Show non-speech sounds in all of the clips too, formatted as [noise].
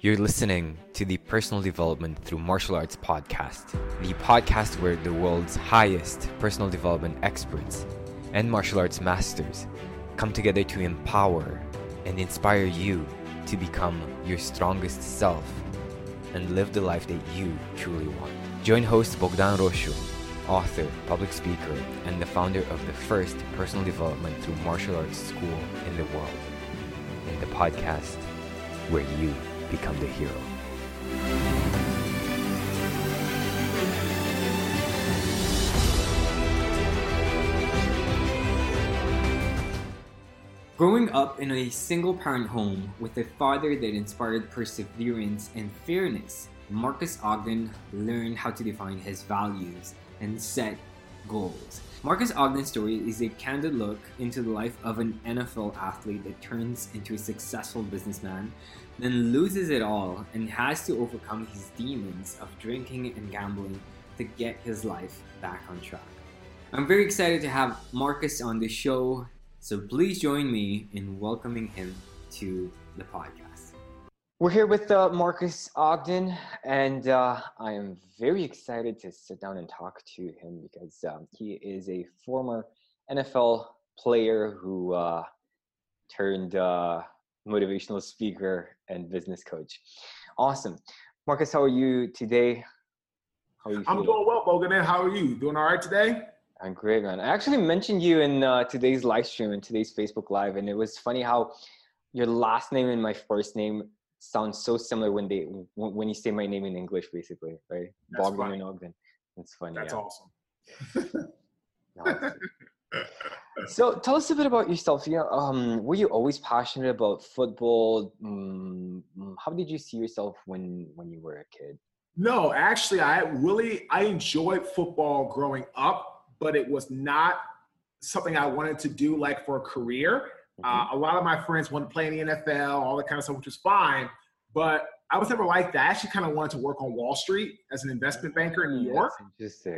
You're listening to the Personal Development Through Martial Arts podcast, the podcast where the world's highest personal development experts and martial arts masters come together to empower and inspire you to become your strongest self and live the life that you truly want. Join host Bogdan Roshu, author, public speaker, and the founder of the first personal development through martial arts school in the world, in the podcast where you become the hero. Growing up in a single parent home with a father that inspired perseverance and fairness, Marques Ogden learned how to define his values and set goals. Marques Ogden's story is a candid look into the life of an NFL athlete that turns into a successful businessman, then loses it all and has to overcome his demons of drinking and gambling to get his life back on track. I'm very excited to have Marques on the show, so please join me in welcoming him to the podcast. We're here with uh, Marques Ogden, and uh, I am very excited to sit down and talk to him because um, he is a former NFL player who uh, turned uh, motivational speaker and business coach. Awesome. Marques, how are you today? How are you I'm doing well, Bogan. How are you? Doing all right today? I'm great, man. I actually mentioned you in uh, today's live stream and today's Facebook Live, and it was funny how your last name and my first name sounds so similar when they when you say my name in English, basically, right? That's Bogdan and Ogden. That's funny. That's yeah. awesome. [laughs] so tell us a bit about yourself. Yeah, um, were you always passionate about football? Um, how did you see yourself when when you were a kid? No, actually, I really I enjoyed football growing up, but it was not something I wanted to do like for a career. Mm-hmm. Uh, a lot of my friends wanted to play in the NFL, all that kind of stuff, which was fine. But I was never like that. I actually kind of wanted to work on Wall Street as an investment banker in New mm, York.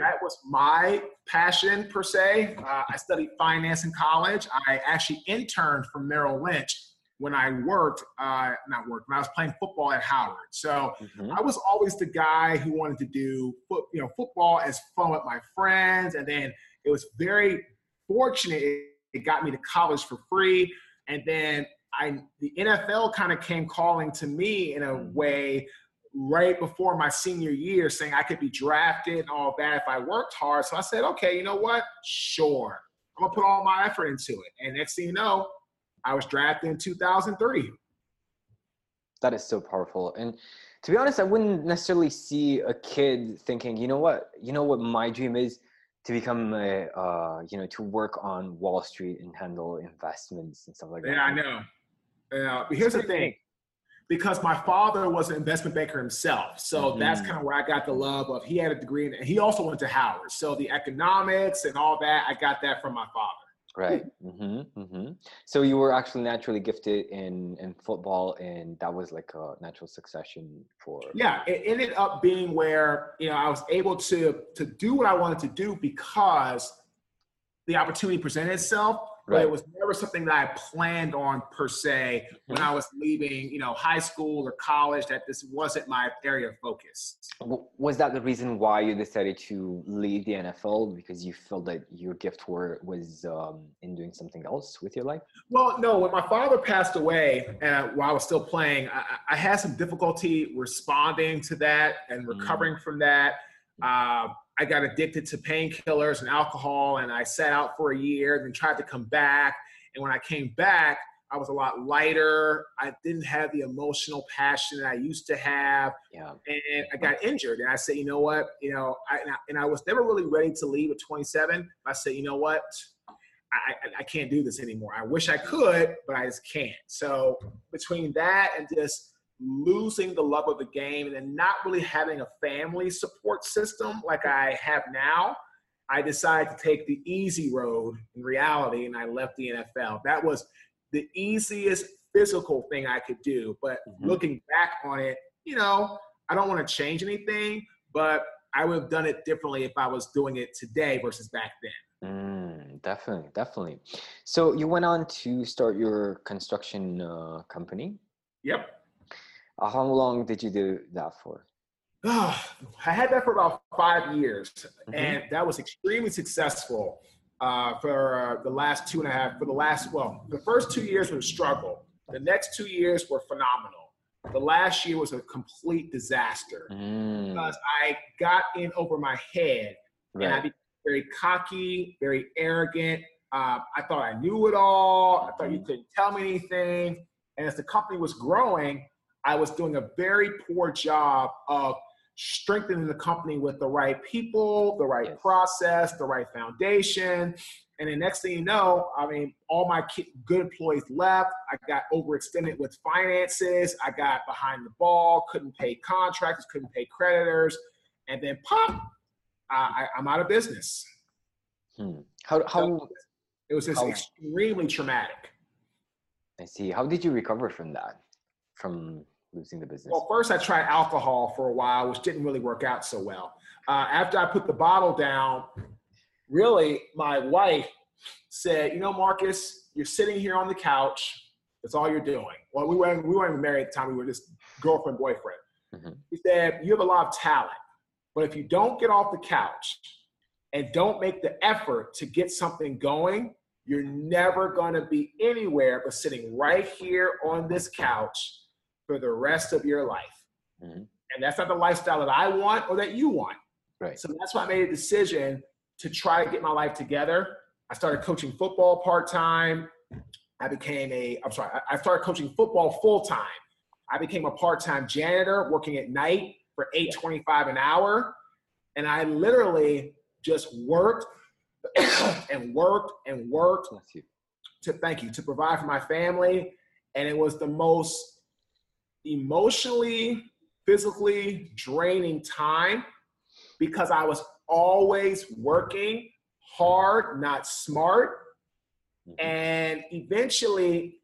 That was my passion per se. Uh, I studied finance in college. I actually interned for Merrill Lynch when I worked, uh, not worked, when I was playing football at Howard. So mm-hmm. I was always the guy who wanted to do foot, you know, football as fun with my friends. And then it was very fortunate it got me to college for free. And then I the NFL kind of came calling to me in a mm. way right before my senior year saying I could be drafted and all that if I worked hard. So I said, okay, you know what? Sure. I'm gonna put all my effort into it. And next thing you know, I was drafted in 2003. That is so powerful. And to be honest, I wouldn't necessarily see a kid thinking, you know what, you know what my dream is to become a uh, you know to work on Wall Street and handle investments and stuff like that. Yeah, I know. Yeah, but here's the thing. Because my father was an investment banker himself, so mm-hmm. that's kind of where I got the love of. He had a degree, and he also went to Howard. So the economics and all that, I got that from my father. Right. Mm-hmm, mm-hmm. So you were actually naturally gifted in in football, and that was like a natural succession for. Yeah, it ended up being where you know I was able to to do what I wanted to do because the opportunity presented itself right. but it was never something that I planned on per se when mm-hmm. I was leaving, you know, high school or college. That this wasn't my area of focus. Was that the reason why you decided to leave the NFL because you felt that your gift were was um, in doing something else with your life? Well, no. When my father passed away, uh, while I was still playing, I, I, had some difficulty responding to that and mm. recovering mm. from that. Uh, I got addicted to painkillers and alcohol, and I sat out for a year, then tried to come back. And when I came back, I was a lot lighter. I didn't have the emotional passion that I used to have. Yeah. And I got injured. And I said, you know what? You know, I, and, I, and I was never really ready to leave at 27. I said, you know what? I, I, I can't do this anymore. I wish I could, but I just can't. So between that and just losing the love of the game and then not really having a family support system like I have now, I decided to take the easy road in reality and I left the NFL. That was the easiest physical thing I could do. But mm-hmm. looking back on it, you know, I don't want to change anything, but I would have done it differently if I was doing it today versus back then. Mm, definitely, definitely. So you went on to start your construction uh, company. Yep. Uh, how long did you do that for? [sighs] I had that for about five years, mm-hmm. and that was extremely successful uh, for uh, the last two and a half. For the last, well, the first two years was a struggle. The next two years were phenomenal. The last year was a complete disaster mm. because I got in over my head right. and I became very cocky, very arrogant. Uh, I thought I knew it all. I thought you couldn't tell me anything. And as the company was growing, I was doing a very poor job of strengthening the company with the right people, the right yes. process, the right foundation. And the next thing you know, I mean, all my good employees left. I got overextended with finances. I got behind the ball, couldn't pay contractors, couldn't pay creditors. And then pop, I, am out of business. Hmm. How, how, so it was just how, extremely traumatic. I see. How did you recover from that? From losing the business? Well, first I tried alcohol for a while, which didn't really work out so well. Uh, after I put the bottle down, really, my wife said, "You know, Marques, you're sitting here on the couch. That's all you're doing." Well, we weren't we weren't even married at the time. We were just girlfriend boyfriend. Mm-hmm. He said, "You have a lot of talent, but if you don't get off the couch and don't make the effort to get something going." You're never going to be anywhere but sitting right here on this couch for the rest of your life. Mm-hmm. And that's not the lifestyle that I want or that you want. Right. So that's why I made a decision to try to get my life together. I started coaching football part time. I became a, I'm sorry, I started coaching football full time. I became a part time janitor working at night for 825 an hour. And I literally just worked [coughs] and worked and worked to thank you to provide for my family. And it was the most emotionally, physically draining time because I was always working hard, not smart. Mm-hmm. And eventually,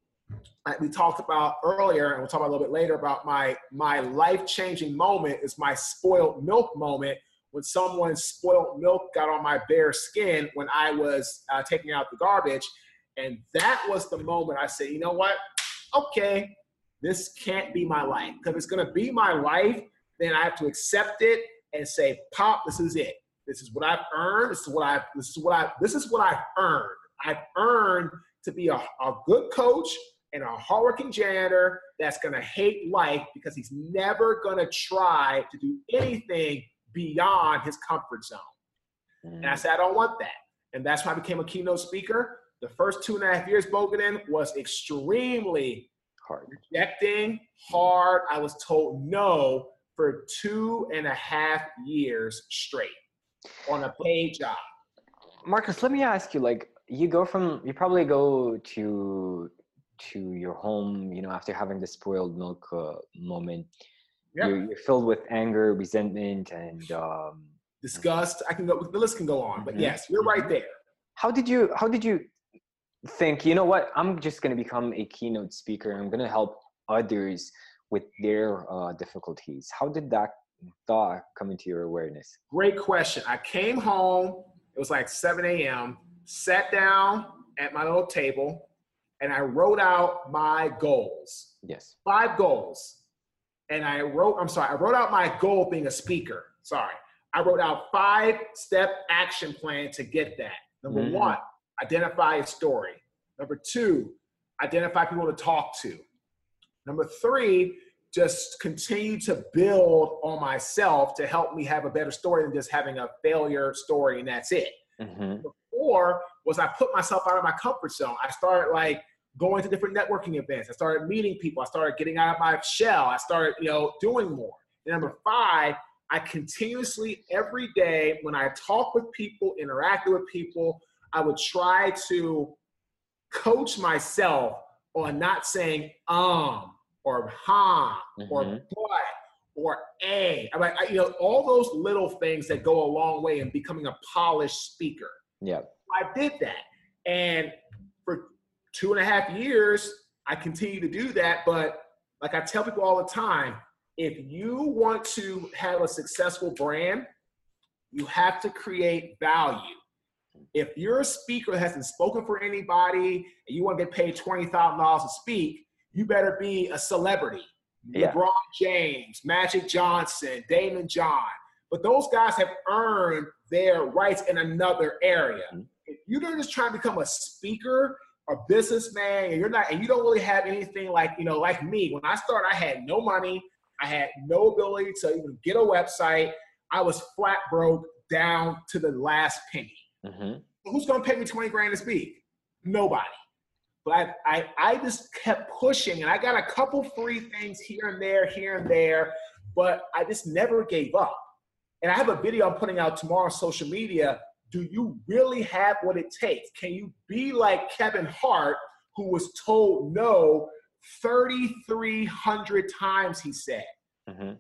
like we talked about earlier, and we'll talk about a little bit later about my my life changing moment is my spoiled milk moment when someone's spoiled milk got on my bare skin when I was uh, taking out the garbage, and that was the moment I said, you know what? Okay, this can't be my life. Because if it's going to be my life, then I have to accept it and say, Pop, this is it. This is what I've earned. This is what I. This is what I. This is what I've earned. I've earned to be a, a good coach and a hardworking janitor that's going to hate life because he's never going to try to do anything beyond his comfort zone. Mm. And I said, I don't want that. And that's why I became a keynote speaker. The first two and a half years Bogaden was extremely hard. Rejecting hard. I was told no for two and a half years straight on a paid job. Marques, let me ask you, like, you go from, you probably go to, to your home, you know, after having the spoiled milk uh, moment. Yep. You're, you're, filled with anger, resentment, and um, disgust. I can go. The list can go on, but mm-hmm. yes, you're right mm-hmm. there. How did you? How did you think, you know what, I'm just going to become a keynote speaker. I'm going to help others with their uh, difficulties. How did that thought come into your awareness? Great question. I came home, it was like 7 a.m., sat down at my little table, and I wrote out my goals. Yes. Five goals. And I wrote, I'm sorry, I wrote out my goal being a speaker. Sorry. I wrote out five step action plan to get that. Number mm-hmm. one, identify a story. Number two, identify people to talk to. Number three, just continue to build on myself to help me have a better story than just having a failure story and that's it. Mm-hmm. Four was I put myself out of my comfort zone. I started like going to different networking events. I started meeting people. I started getting out of my shell. I started, you know, doing more. And number five, I continuously every day when I talk with people, interact with people, I would try to coach myself on not saying um or ha mm-hmm. or but or a. I mean, I, you know, all those little things that go a long way in becoming a polished speaker. Yeah. I did that. And for two and a half years, I continue to do that. But like I tell people all the time, if you want to have a successful brand, you have to create value if you're a speaker that hasn't spoken for anybody and you want to get paid $20,000 to speak, you better be a celebrity. yeah. LeBron James, Magic Johnson, Daymond John. But those guys have earned their rights in another area. Mm-hmm. If you're just trying to become a speaker, a businessman, and you're not, and you don't really have anything like, you know, like me. When I started, I had no money. I had no ability to even get a website. I was flat broke down to the last penny. Mm-hmm. Who's going to pay me 20 grand to speak? Nobody. But I, I, I just kept pushing, and I got a couple free things here and there, here and there, but I just never gave up. And I have a video I'm putting out tomorrow on social media. Do you really have what it takes? Can you be like Kevin Hart, who was told no 3,300 times, he said? Mm-hmm.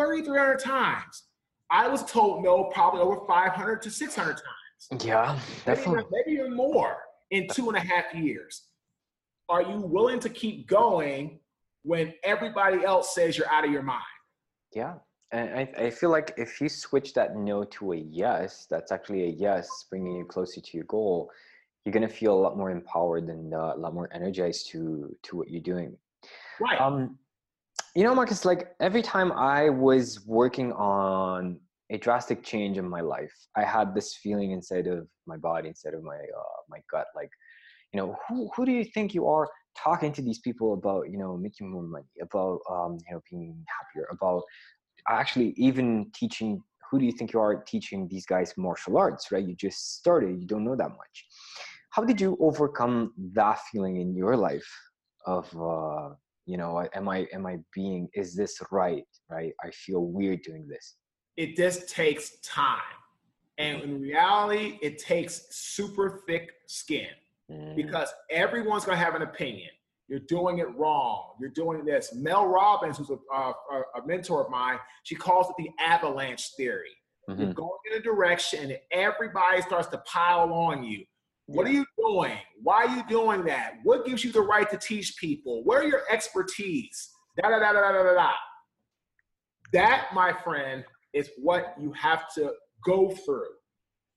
3,300 times. I was told no probably over 500 to 600 times. Yeah, definitely. Maybe, maybe even more in two and a half years. Are you willing to keep going when everybody else says you're out of your mind? Yeah. And I, I feel like if you switch that no to a yes, that's actually a yes, bringing you closer to your goal. You're gonna feel a lot more empowered and uh, a lot more energized to to what you're doing. Right. Um, you know, Marques, like every time I was working on a drastic change in my life, I had this feeling inside of my body, inside of my uh, my gut, like, you know, who who do you think you are talking to these people about, you know, making more money, about um, you know, being happier, about actually even teaching who do you think you are teaching these guys martial arts, right? You just started, you don't know that much. How did you overcome that feeling in your life of uh, you know am i am i being is this right right i feel weird doing this it just takes time and in reality it takes super thick skin mm. because everyone's going to have an opinion you're doing it wrong you're doing this mel robbins who's a, a, a mentor of mine she calls it the avalanche theory mm-hmm. you're going in a direction and everybody starts to pile on you what are you doing? Why are you doing that? What gives you the right to teach people? Where are your expertise? Da da da da da da da. That, my friend, is what you have to go through.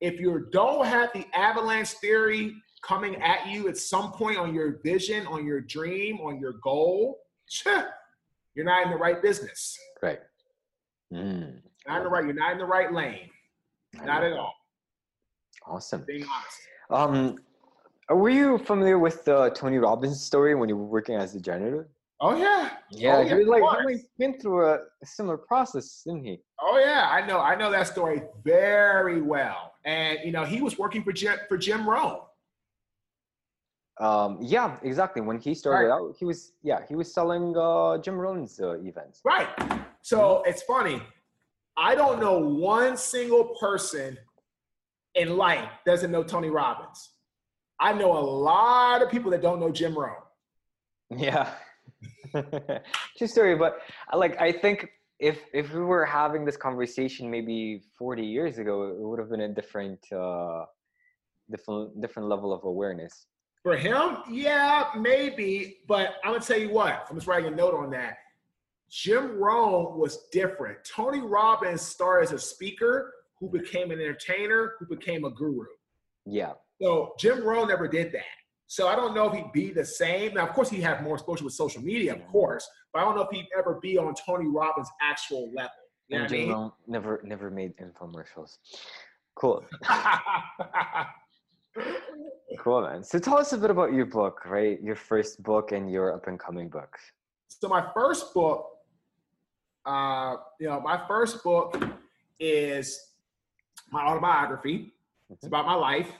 If you don't have the avalanche theory coming at you at some point on your vision, on your dream, on your goal, you're not in the right business. Right. Mm. Not in the right. You're not in the right lane. Not at all. Awesome. Being honest. Um, were you familiar with the Tony Robbins story when you were working as a janitor? Oh yeah. Yeah, oh, yeah he was like he went through a similar process, didn't he? Oh yeah, I know. I know that story very well. And you know, he was working for Jim for Jim Rohn. Um, yeah, exactly. When he started right. out, he was yeah, he was selling uh, Jim Rohn's uh, events. Right. So it's funny. I don't know one single person in life doesn't know Tony Robbins. I know a lot of people that don't know Jim Rohn. [laughs] Yeah. [laughs] True story, but uh, like I think if if we were having this conversation maybe 40 years ago, it would have been a different uh different different level of awareness. For him, yeah, maybe, but I'm gonna tell you what, I'm just writing a note on that. Jim Rohn was different. Tony Robbins started as a speaker who became an entertainer, who became a guru. Yeah. So Jim Rohn never did that. So I don't know if he'd be the same. Now, of course, he had more exposure with social media, of course, but I don't know if he'd ever be on Tony Robbins' actual level. You Jim I mean? Never never made infomercials. Cool. [laughs] cool, man. So tell us a bit about your book, right? Your first book and your up and coming book. So my first book, uh, you know, my first book is my autobiography. It's mm-hmm. about my life.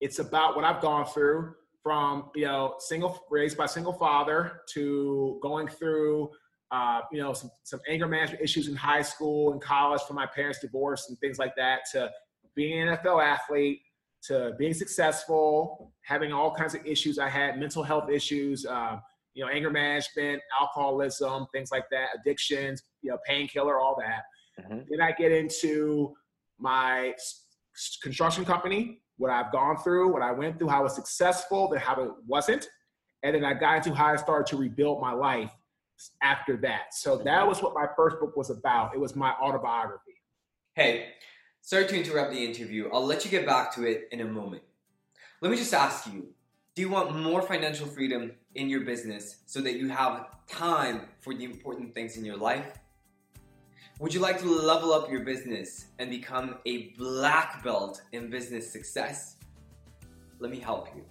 It's about what I've gone through from you know single raised by single father to going through uh, you know some, some anger management issues in high school and college from my parents' divorce and things like that to being an NFL athlete to being successful, having all kinds of issues I had, mental health issues, uh, you know, anger management, alcoholism, things like that, addictions, you know, painkiller, all that. Mm-hmm. Then I get into my construction company, what I've gone through, what I went through, how I was successful, then how it wasn't. And then I got into how I started to rebuild my life after that. So that was what my first book was about. It was my autobiography. Hey, sorry to interrupt the interview. I'll let you get back to it in a moment. Let me just ask you do you want more financial freedom in your business so that you have time for the important things in your life? Would you like to level up your business and become a black belt in business success? Let me help you.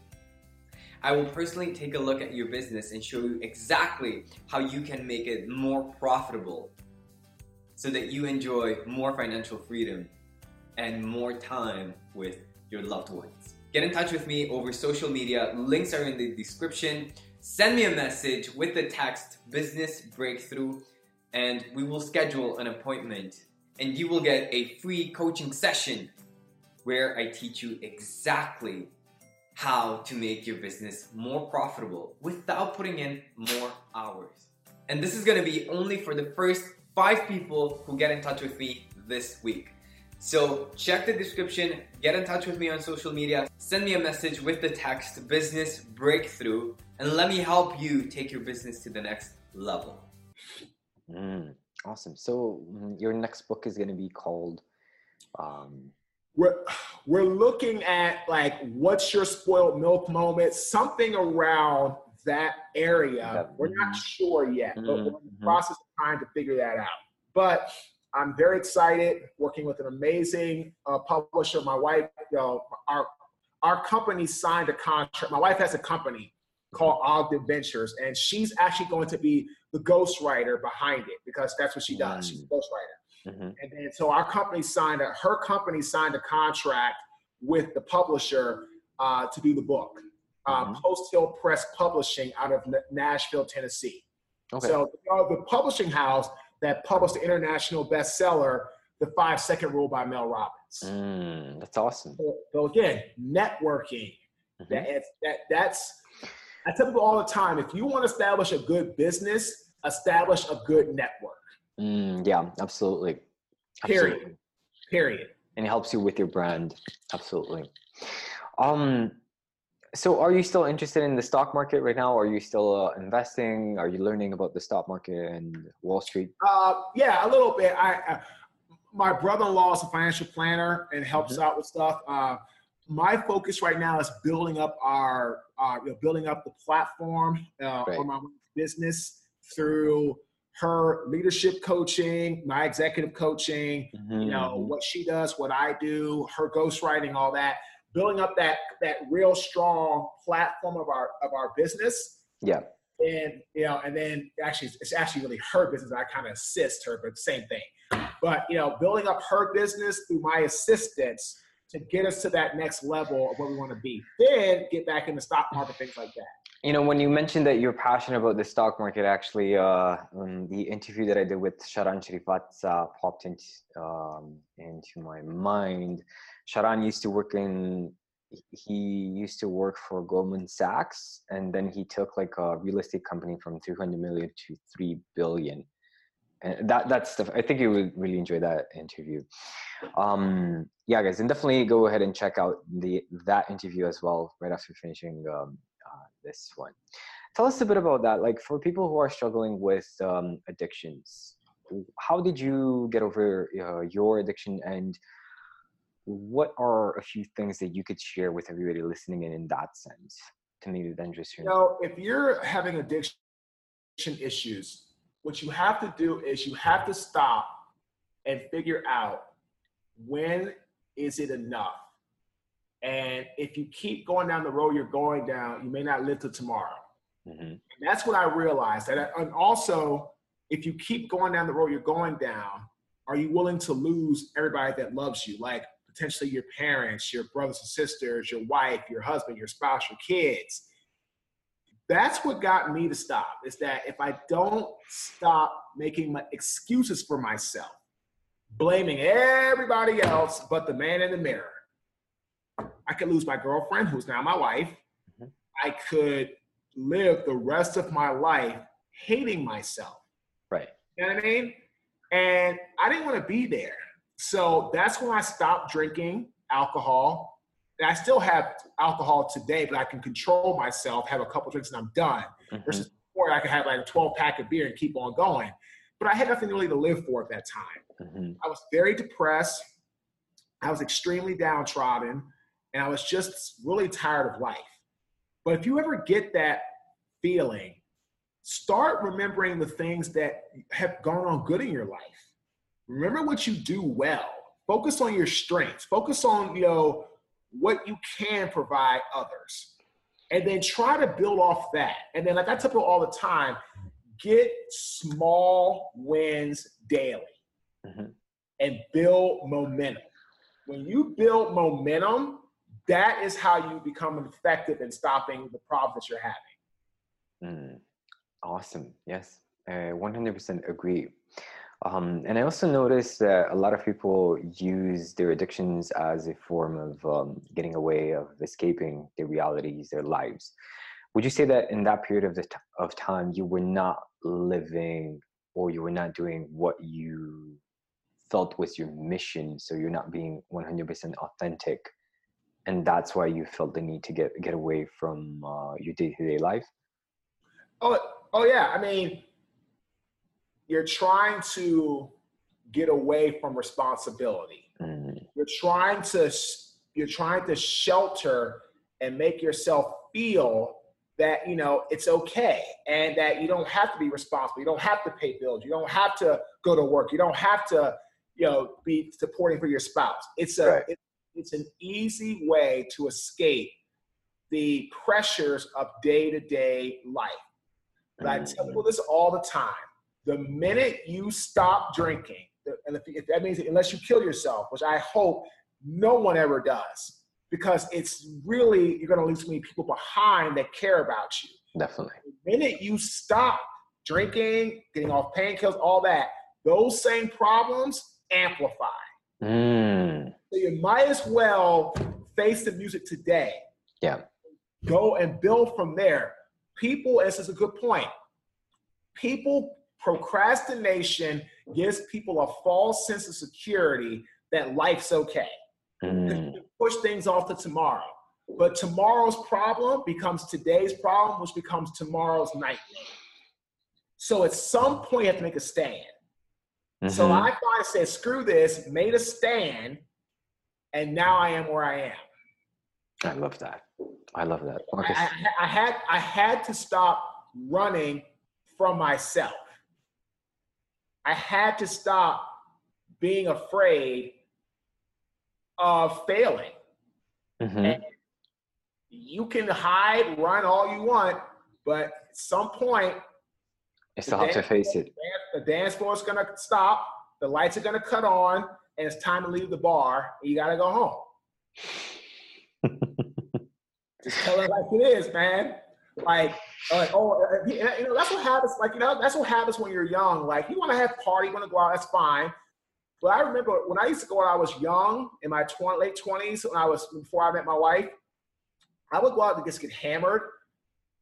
I will personally take a look at your business and show you exactly how you can make it more profitable so that you enjoy more financial freedom and more time with your loved ones. Get in touch with me over social media. Links are in the description. Send me a message with the text business breakthrough and we will schedule an appointment and you will get a free coaching session where I teach you exactly how to make your business more profitable without putting in more hours. And this is gonna be only for the first five people who get in touch with me this week. So check the description, get in touch with me on social media, send me a message with the text business breakthrough, and let me help you take your business to the next level. Mm, awesome. So mm, your next book is going to be called um, we're we're looking at like what's your spoiled milk moment, something around that area. we're not mm-hmm. sure yet, but we're in the mm-hmm. process of trying to figure that out. But I'm very excited working with an amazing uh, publisher. My wife, you know, our our company signed a contract. My wife has a company called Ogden Ventures, and she's actually going to be the ghostwriter behind it because that's what she does. She's a ghostwriter. Mm-hmm. And then so our company signed a her company signed a contract with the publisher uh, to do the book. Uh, mm-hmm. Post Hill Press Publishing out of Nashville, Tennessee. Okay. So uh, the publishing house that published the international bestseller, The Five Second Rule by Mel Robbins. Mm, that's awesome. So, so again, networking. Mm-hmm. That, that that's I tell people all the time: if you want to establish a good business, establish a good network. Mm, yeah, absolutely. Period. Absolutely. Period. And it helps you with your brand. Absolutely. Um, so are you still interested in the stock market right now? Are you still uh, investing? Are you learning about the stock market and Wall Street? Uh, yeah, a little bit. I, uh, my brother-in-law is a financial planner and helps mm-hmm. out with stuff. Uh, my focus right now is building up our, uh, you know, building up the platform uh, right. for my business through her leadership coaching, my executive coaching, mm-hmm. you know, mm-hmm. what she does, what I do, her ghostwriting, all that, building up that that real strong platform of our of our business. Yeah. And you know, and then actually it's actually really her business. I kind of assist her, but same thing. But you know, building up her business through my assistance to get us to that next level of where we want to be. Then get back in the stock market, things like that you know when you mentioned that you're passionate about the stock market actually uh, um, the interview that i did with sharran srivatsaa uh, popped into, um, into my mind sharran used to work in he used to work for goldman sachs and then he took like a real estate company from 300 million to 3 billion and that that's stuff i think you would really enjoy that interview um yeah guys and definitely go ahead and check out the that interview as well right after finishing um, uh, this one. Tell us a bit about that. Like for people who are struggling with um, addictions, how did you get over uh, your addiction and what are a few things that you could share with everybody listening in in that sense to maybe then just you know if you're having addiction issues what you have to do is you have to stop and figure out when is it enough and if you keep going down the road you're going down, you may not live to tomorrow. Mm-hmm. that's what I realized. That, and also, if you keep going down the road you're going down, are you willing to lose everybody that loves you? Like potentially your parents, your brothers and sisters, your wife, your husband, your spouse, your kids. That's what got me to stop. Is that if I don't stop making my excuses for myself, blaming everybody else but the man in the mirror, I could lose my girlfriend, who's now my wife. Mm-hmm. I could live the rest of my life hating myself. Right. You know what I mean? And I didn't want to be there. So that's when I stopped drinking alcohol. And I still have alcohol today, but I can control myself, have a couple drinks, and I'm done. Mm-hmm. Versus before, I could have like a 12 pack of beer and keep on going. But I had nothing really to live for at that time. Mm-hmm. I was very depressed. I was extremely downtrodden and I was just really tired of life. But if you ever get that feeling, start remembering the things that have gone on good in your life. Remember what you do well. Focus on your strengths. Focus on, you know, what you can provide others. And then try to build off that. And then, like I tell people all the time, get small wins daily mm-hmm. and build momentum. When you build momentum, that is how you become effective in stopping the problems that you're having. Mm, awesome. Yes, I 100% agree. Um, and I also noticed that a lot of people use their addictions as a form of um, getting away, of escaping their realities, their lives. Would you say that in that period of the t- of time you were not living or you were not doing what you felt was your mission, so you're not being 100% authentic, and that's why you felt the need to get get away from uh, your day to day life? Oh, oh yeah. I mean, you're trying to get away from responsibility. Mm. You're trying to you're trying to shelter and make yourself feel that you know it's okay and that you don't have to be responsible. You don't have to pay bills. You don't have to go to work. You don't have to you know be supporting for your spouse. It's a right. it, it's an easy way to escape the pressures of day to day life. Mm. I tell people this all the time the minute you stop drinking, and if, if that means unless you kill yourself, which I hope no one ever does, because it's really you're going to leave so many people behind that care about you. Definitely. The minute you stop drinking, getting off painkillers, all that, those same problems amplify. Mm. So you might as well face the music today. Yeah. Go and build from there. People, and this is a good point. People Procrastination gives people a false sense of security that life's okay. Mm. push things off to tomorrow. But tomorrow's problem becomes today's problem, which becomes tomorrow's nightmare. So at some point, you have to make a stand. Mm-hmm. So I finally said, screw this, made a stand, and now I am where I am. I love that. I love that. I, I, I, had I had to stop running from myself. I had to stop being afraid of failing. Mm-hmm. you can hide, run all you want, but at some point, you still have to face it. The dance floor is gonna stop. The lights are gonna cut on, and it's time to leave the bar. And you gotta go home. [laughs] Just tell it like it is, man. Like like, oh, uh, uh, you know, that's what happens. Like, you know, that's what happens when you're young. Like, you want to have party, you want to go out, that's fine. But I remember when I used to go out, I was young, in my 20, late 20s, when I was before I met my wife. I would go out and just get hammered.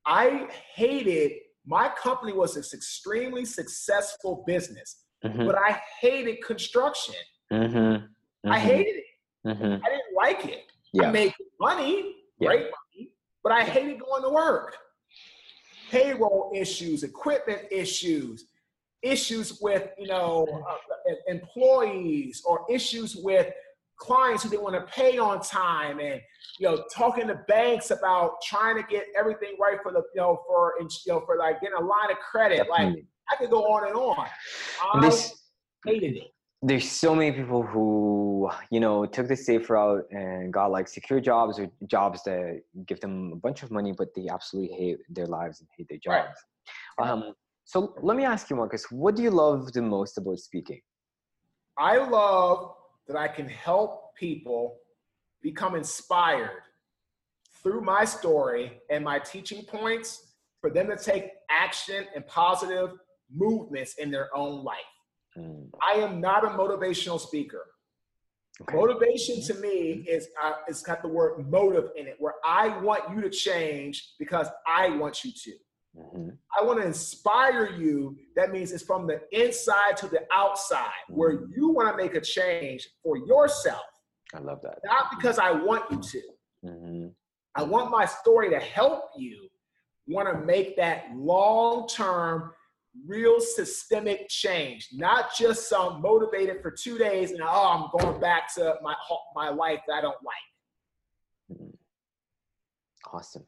I hated my company was this extremely successful business, mm-hmm. but I hated construction. Mm-hmm. Mm-hmm. I hated it. Mm-hmm. I didn't like it. Yeah. I made money, yeah. great money, but I hated going to work payroll issues, equipment issues, issues with you know uh, employees, or issues with clients who they want to pay on time, and you know talking to banks about trying to get everything right for the you know for you know for like getting a line of credit. Like I could go on and on. I this, hated it there's so many people who you know took the safe route and got like secure jobs or jobs that give them a bunch of money but they absolutely hate their lives and hate their jobs. Right. um, so let me ask you marques what do you love the most about speaking? I love that i can help people become inspired through my story and my teaching points for them to take action and positive movements in their own life Mm. I am not a motivational speaker. Okay. Motivation to me is uh, it's got the word motive in it, where I want you to change because I want you to. Mm-hmm. I want to inspire you. That means it's from the inside to the outside, mm-hmm. where you want to make a change for yourself. I love that. Not because I want you to. Mm-hmm. I want my story to help you want to make that long term real systemic change, not just some motivated for two days and oh, I'm going back to my my life that I don't like. Awesome.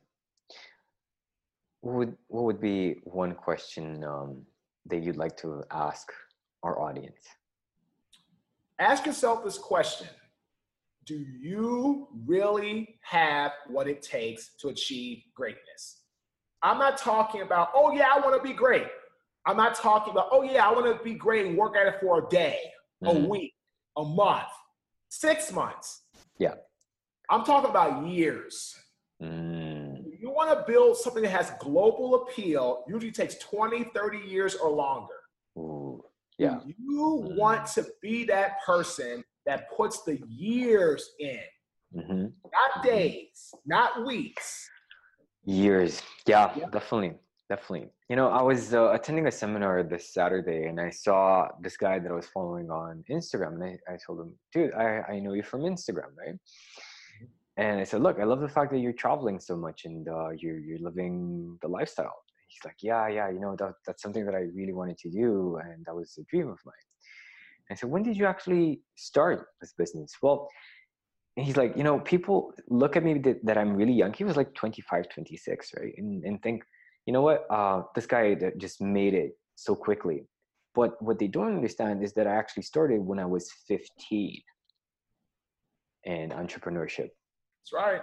would what would be one question um, that you'd like to ask our audience? Ask yourself this question Do you really have what it takes to achieve greatness? I'm not talking about, oh, yeah, I want to be great. I'm not talking about, oh, yeah, I want to be great and work at it for a day, mm-hmm. a week, a month, six months. Yeah. I'm talking about years. Mm. You want to build something that has global appeal, usually takes 20, 30 years or longer. Ooh. Yeah. You mm. want to be that person that puts the years in, mm-hmm. not days, not weeks. Years. Yeah, yeah. definitely. Definitely. You know, I was uh, attending a seminar this Saturday and I saw this guy that I was following on Instagram. And I, I told him, dude, I, I know you from Instagram, right? And I said, look, I love the fact that you're traveling so much and uh, you're, you're living the lifestyle. He's like, yeah, yeah, you know, that, that's something that I really wanted to do. And that was a dream of mine. And I said, when did you actually start this business? Well, he's like, you know, people look at me that, that I'm really young. He was like 25, 26, right? And, and think, you know what, uh, this guy just made it so quickly. But what they don't understand is that I actually started when I was 15 in entrepreneurship. That's right.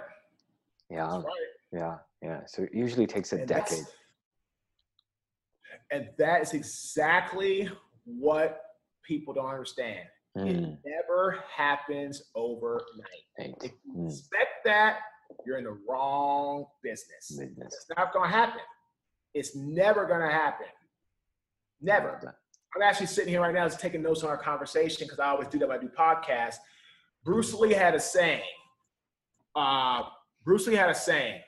Yeah. That's right. Yeah. Yeah. So it usually takes a and decade. And that is exactly what people don't understand. Mm. It never happens overnight. Right. If you mm. expect that, you're in the wrong business. business. It's not going to happen. It's never going to happen. Never. I'm actually sitting here right now just taking notes on our conversation because I always do that when I do podcasts. Bruce Lee had a saying uh, Bruce Lee had a saying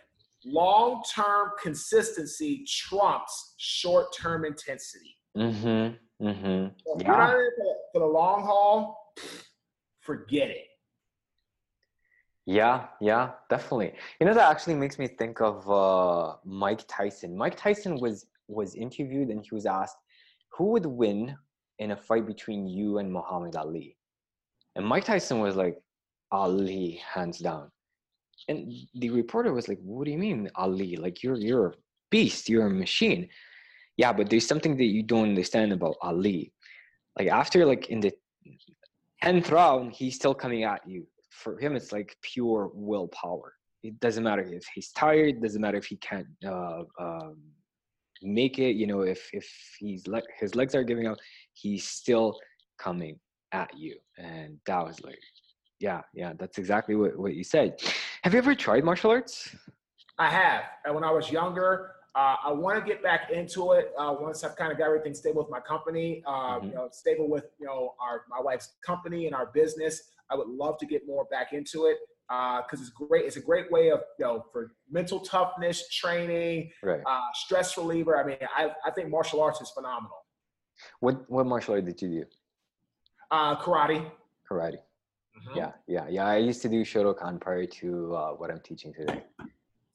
long term consistency trumps short term intensity. Mm-hmm. Mm-hmm. So yeah. you're not in for, for the long haul, forget it. Yeah, yeah, definitely. You know that actually makes me think of uh, Mike Tyson. Mike Tyson was was interviewed and he was asked who would win in a fight between you and Muhammad Ali, and Mike Tyson was like Ali, hands down. And the reporter was like what do you mean ali? Like you're you're a beast you're a machine. Yeah but there's something that you don't understand about ali. Like after like in the 10th round he's still coming at you for him it's like pure willpower. It doesn't matter if he's tired doesn't matter if he can't uh, um, make it you know if if he's like his legs are giving out he's still coming at you. And that was like yeah yeah that's exactly what, what you said. Have you ever tried martial arts? I have. And when i was younger uh, i want to get back into it uh, once i've kind of got everything stable with my company uh, mm-hmm. you know stable with you know our my wife's company and our business i would love to get more back into it because uh, it's great it's a great way of you know for mental toughness training right. Uh, stress reliever i mean I, I think martial arts is phenomenal what what martial art did you do uh, karate karate Mm-hmm. Yeah, yeah, yeah. I used to do Shotokan prior to uh, what I'm teaching today.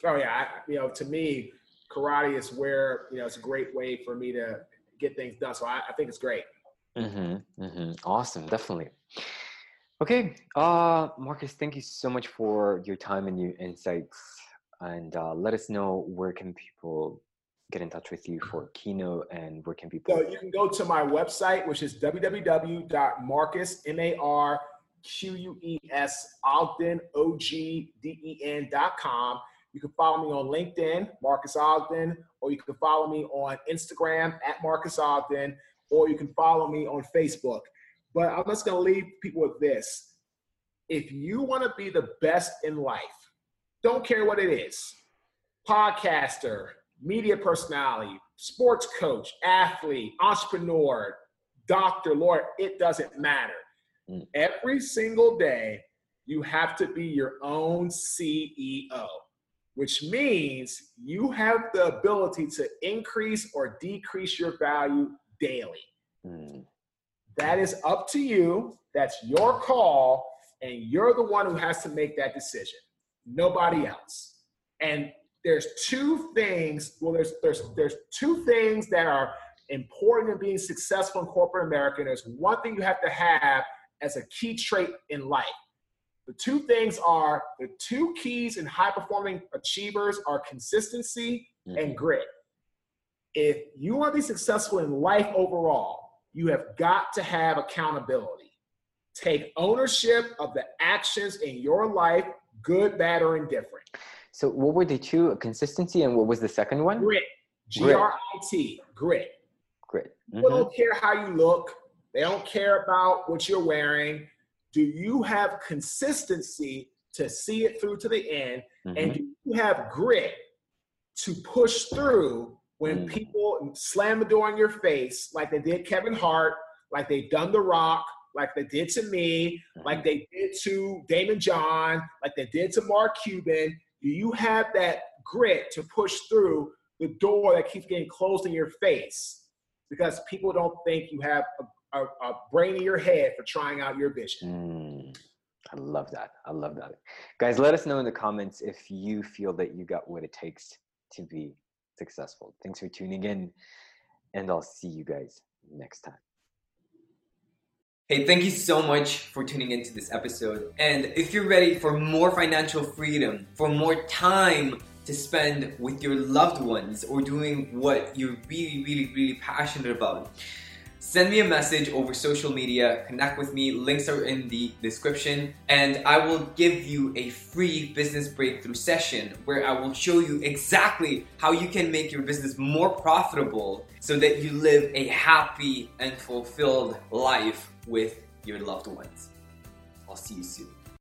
Oh yeah, I, you know, to me, karate is where you know it's a great way for me to get things done. So I, I think it's great. Mm-hmm, mm-hmm. Awesome, definitely. Okay, uh, Marques, thank you so much for your time and your insights. And uh, let us know where can people get in touch with you for keynote and where can people so you can go to my website which is www.marques m-a-r Q-U-E-S Ogden, O-G-D-E-N dot com. You can follow me on LinkedIn, Marques Ogden, or you can follow me on Instagram at Marques Ogden, or you can follow me on Facebook. But I'm just going to leave people with this. If you want to be the best in life, don't care what it is podcaster, media personality, sports coach, athlete, entrepreneur, doctor, lawyer, it doesn't matter. Mm. Every single day, you have to be your own CEO, which means you have the ability to increase or decrease your value daily. Mm. That is up to you. That's your call. And you're the one who has to make that decision, nobody else. And there's two things, well, there's, there's, there's two things that are important in being successful in corporate America. There's one thing you have to have as a key trait in life. The two things are the two keys in high performing achievers are consistency mm-hmm. and grit. If you want to be successful in life overall, you have got to have accountability. Take ownership of the actions in your life, good, bad, or indifferent. So, what were the two? Consistency, and what was the second one? Grit. G R I T. Grit. Grit. Mm-hmm. People don't care how you look. They don't care about what you're wearing. Do you have consistency to see it through to the end? Mm-hmm. And do you have grit to push through when mm-hmm. people slam the door in your face, like they did Kevin Hart, like they done The Rock, like they did to me, mm-hmm. like they did to Daymond John, like they did to Mark Cuban? Do you have that grit to push through the door that keeps getting closed in your face? Because people don't think you have a a, a brain in your head for trying out your vision. Mm, I love that. I love that. Guys, let us know in the comments if you feel that you got what it takes to be successful. Thanks for tuning in, and I'll see you guys next time. Hey, thank you so much for tuning into this episode. And if you're ready for more financial freedom, for more time to spend with your loved ones, or doing what you're really, really, really passionate about, send me a message over social media, connect with me, links are in the description, and I will give you a free business breakthrough session where I will show you exactly how you can make your business more profitable so that you live a happy and fulfilled life with your loved ones. I'll see you soon.